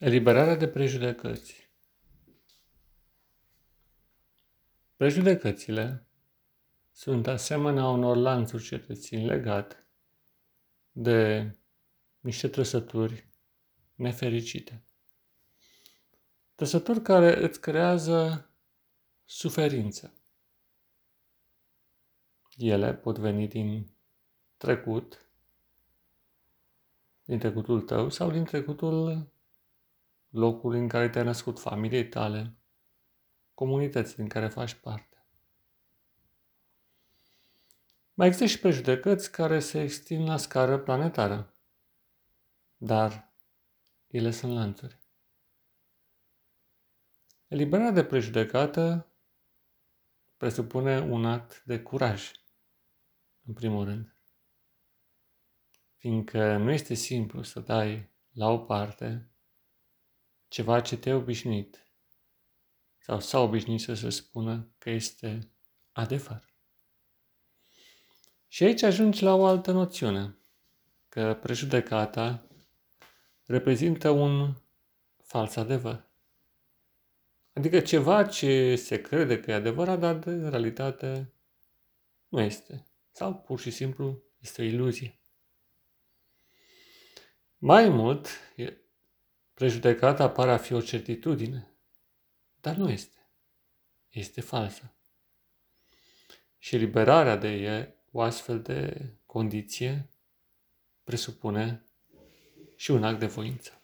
Eliberarea de prejudecăți. Prejudecățile sunt asemenea unor lanțuri ce te țin legat de niște trăsături nefericite. Trăsături care îți creează suferință. Ele pot veni din trecut, din trecutul tău sau din trecutul locul în care te-ai născut, familiei tale, comunității din care faci parte. Mai există și prejudecăți care se extind la scară planetară, dar ele sunt lanțuri. Eliberarea de prejudecată presupune un act de curaj, în primul rând. Fiindcă nu este simplu să dai la o parte ceva ce te-ai obișnuit sau s-a obișnuit să se spună că este adevăr. Și aici ajungi la o altă noțiune, că prejudecata reprezintă un fals adevăr. Adică ceva ce se crede că e adevărat, dar de realitate nu este. Sau pur și simplu este o iluzie. Mai mult, Prejudecata pare a fi o certitudine, dar nu este. Este falsă. Și liberarea de e, o astfel de condiție presupune și un act de voință.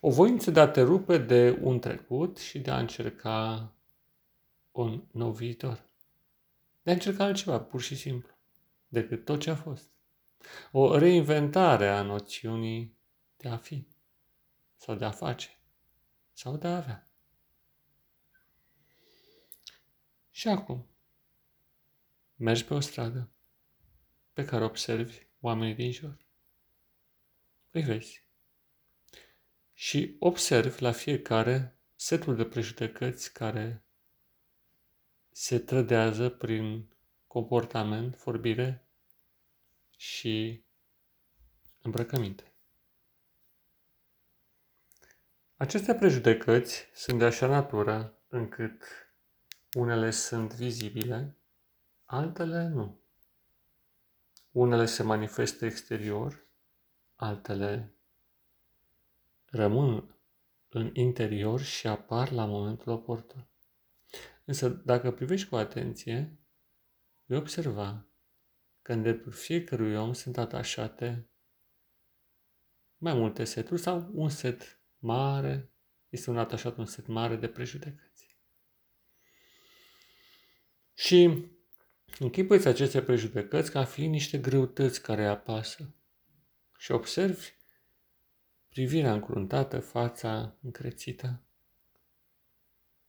O voință de a te rupe de un trecut și de a încerca un nou viitor. De a încerca altceva, pur și simplu, decât tot ce a fost. O reinventare a noțiunii de a fi sau de a face sau de a avea. Și acum, mergi pe o stradă pe care observi oamenii din jur. Îi vezi. Și observi la fiecare setul de prejudecăți care se trădează prin comportament, vorbire și îmbrăcăminte. Aceste prejudecăți sunt de așa natură încât unele sunt vizibile, altele nu. Unele se manifestă exterior, altele rămân în interior și apar la momentul oportun. Însă, dacă privești cu atenție, vei observa că în dreptul fiecărui om sunt atașate mai multe seturi sau un set mare, este un atașat un set mare de prejudecăți. Și închipuiți aceste prejudecăți ca fiind niște greutăți care apasă și observi privirea încruntată, fața încrețită,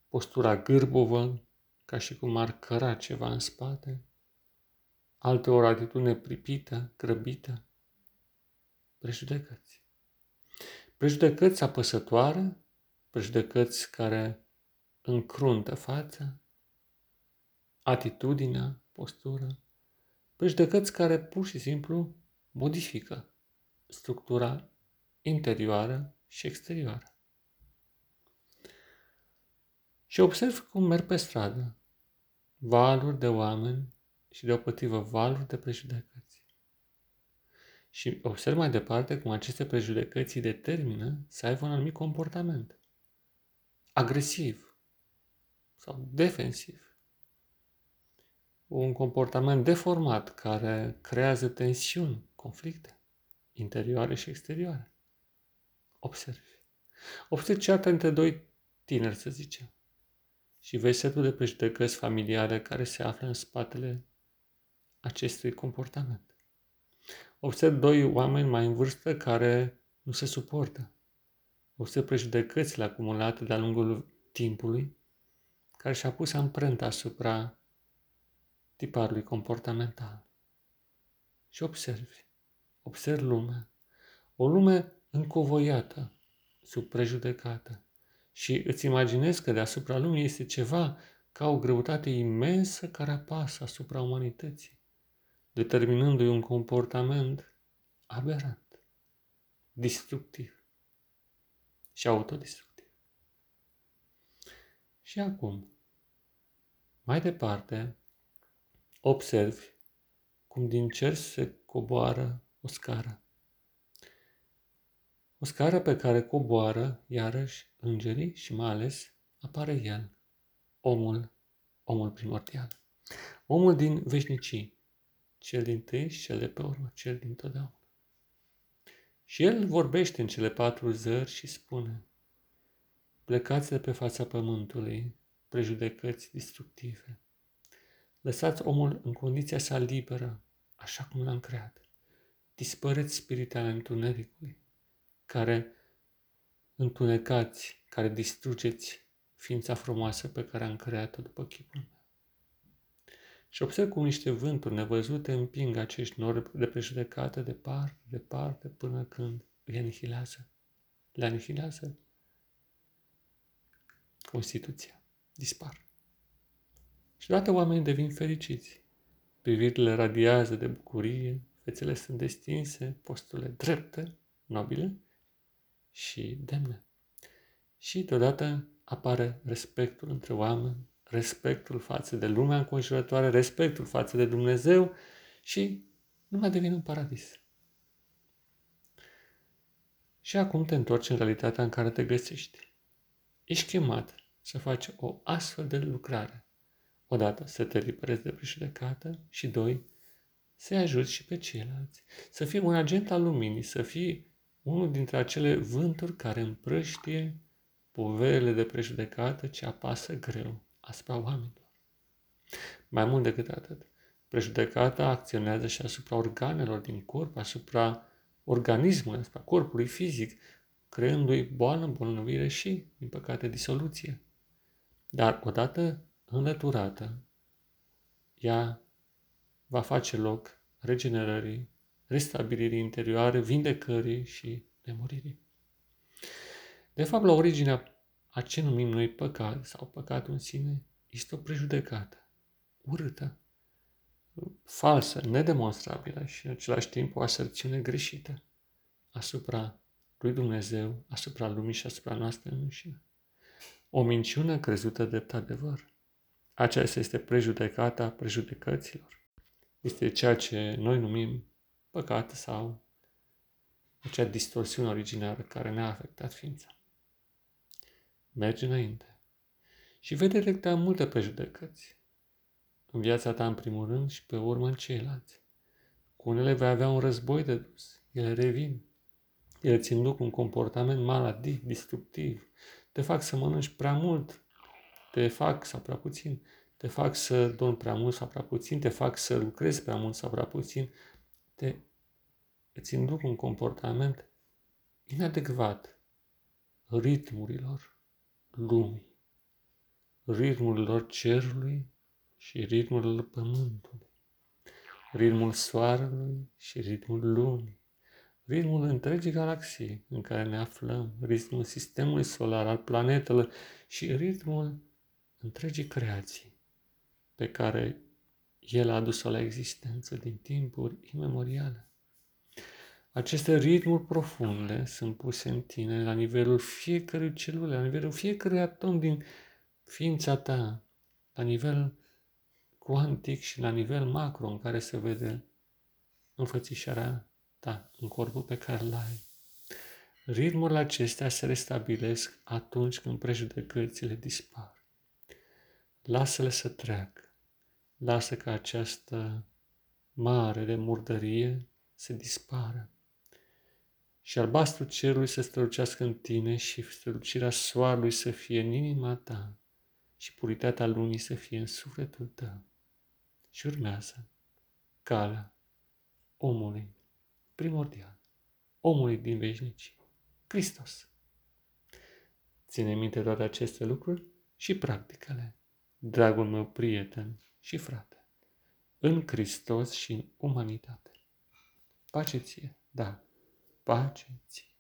postura gârbovă, ca și cum ar căra ceva în spate, alte o atitudine pripită, grăbită, prejudecăți. Prejudecăți apăsătoare, prejudecăți care încruntă fața, atitudinea, postura, prejudecăți care pur și simplu modifică structura interioară și exterioară. Și observ cum merg pe stradă valuri de oameni și deopotrivă valuri de prejudecăți. Și observ mai departe cum aceste prejudecăți determină să aibă un anumit comportament. Agresiv sau defensiv. Un comportament deformat care creează tensiuni, conflicte interioare și exterioare. Observi. Observi cearta între doi tineri, să zicem. Și vezi setul de prejudecăți familiare care se află în spatele acestui comportament. Observ doi oameni mai în vârstă care nu se suportă. Observ prejudecățile acumulate de-a lungul timpului, care și-a pus amprenta asupra tiparului comportamental. Și observi. Observ lumea. O lume încovoiată, sub prejudecată. Și îți imaginezi că deasupra lumii este ceva ca o greutate imensă care apasă asupra umanității determinându-i un comportament aberant, destructiv. și autodestructiv. Și acum, mai departe, observi cum din cer se coboară o scară. O scară pe care coboară, iarăși, îngerii și mai ales apare el, omul, omul primordial. Omul din veșnicii, cel din tâi și cel de pe urmă, cel din totdeauna. Și el vorbește în cele patru zări și spune, plecați de pe fața pământului, prejudecăți destructive. Lăsați omul în condiția sa liberă, așa cum l-am creat. Dispăreți spiritele întunericului, care întunecați, care distrugeți ființa frumoasă pe care am creat-o după chipul meu. Și observ cum niște vânturi nevăzute împing acești nori de prejudecată departe, departe, până când îi anihilează. Le anihilează Constituția. Dispar. Și deodată oamenii devin fericiți. Privirile radiază de bucurie, fețele sunt destinse, posturile drepte, nobile și demne. Și deodată apare respectul între oameni, respectul față de lumea înconjurătoare, respectul față de Dumnezeu și nu mai devine un paradis. Și acum te întorci în realitatea în care te găsești. Ești chemat să faci o astfel de lucrare. Odată, să te liberezi de prejudecată și doi, să-i ajuți și pe ceilalți. Să fii un agent al luminii, să fii unul dintre acele vânturi care împrăștie poverile de prejudecată ce apasă greu asupra oamenilor. Mai mult decât atât, prejudecata acționează și asupra organelor din corp, asupra organismului, asupra corpului fizic, creându-i boală, îmbolnăvire și, din păcate, disoluție. Dar odată înlăturată, ea va face loc regenerării, restabilirii interioare, vindecării și nemuririi. De fapt, la originea a ce numim noi păcat sau păcatul în sine este o prejudecată, urâtă, falsă, nedemonstrabilă și în același timp o aserțiune greșită asupra lui Dumnezeu, asupra lumii și asupra noastră înșine. O minciună crezută de adevăr. Aceasta este prejudecata prejudecăților. Este ceea ce noi numim păcat sau acea distorsiune originară care ne-a afectat ființa. Mergi înainte și vei detecta multe prejudecăți. În viața ta, în primul rând, și pe urmă în ceilalți. Cu unele vei avea un război de dus. Ele revin. Ele îți induc un comportament maladiv, destructiv. Te fac să mănânci prea mult. Te fac, sau prea puțin, te fac să dormi prea mult sau prea puțin, te fac să lucrezi prea mult sau prea puțin, te, îți induc un comportament inadecvat ritmurilor lumii, ritmurilor cerului și ritmul pământului, ritmul soarelui și ritmul lumii, ritmul întregii galaxii în care ne aflăm, ritmul sistemului solar al planetelor și ritmul întregii creații pe care El a adus-o la existență din timpuri imemoriale. Aceste ritmuri profunde sunt puse în tine la nivelul fiecărui celule, la nivelul fiecărui atom din ființa ta, la nivel cuantic și la nivel macro în care se vede înfățișarea ta în corpul pe care îl ai. Ritmurile acestea se restabilesc atunci când prejudecățile dispar. Lasă-le să treacă. Lasă ca această mare de murdărie să dispară și albastru cerului să strălucească în tine și strălucirea soarelui să fie în inima ta și puritatea lunii să fie în sufletul tău. Și urmează calea omului primordial, omului din veșnicie, Hristos. Ține minte toate aceste lucruri și practicale, dragul meu prieten și frate, în Hristos și în umanitate. Pace ție, da, pace ție.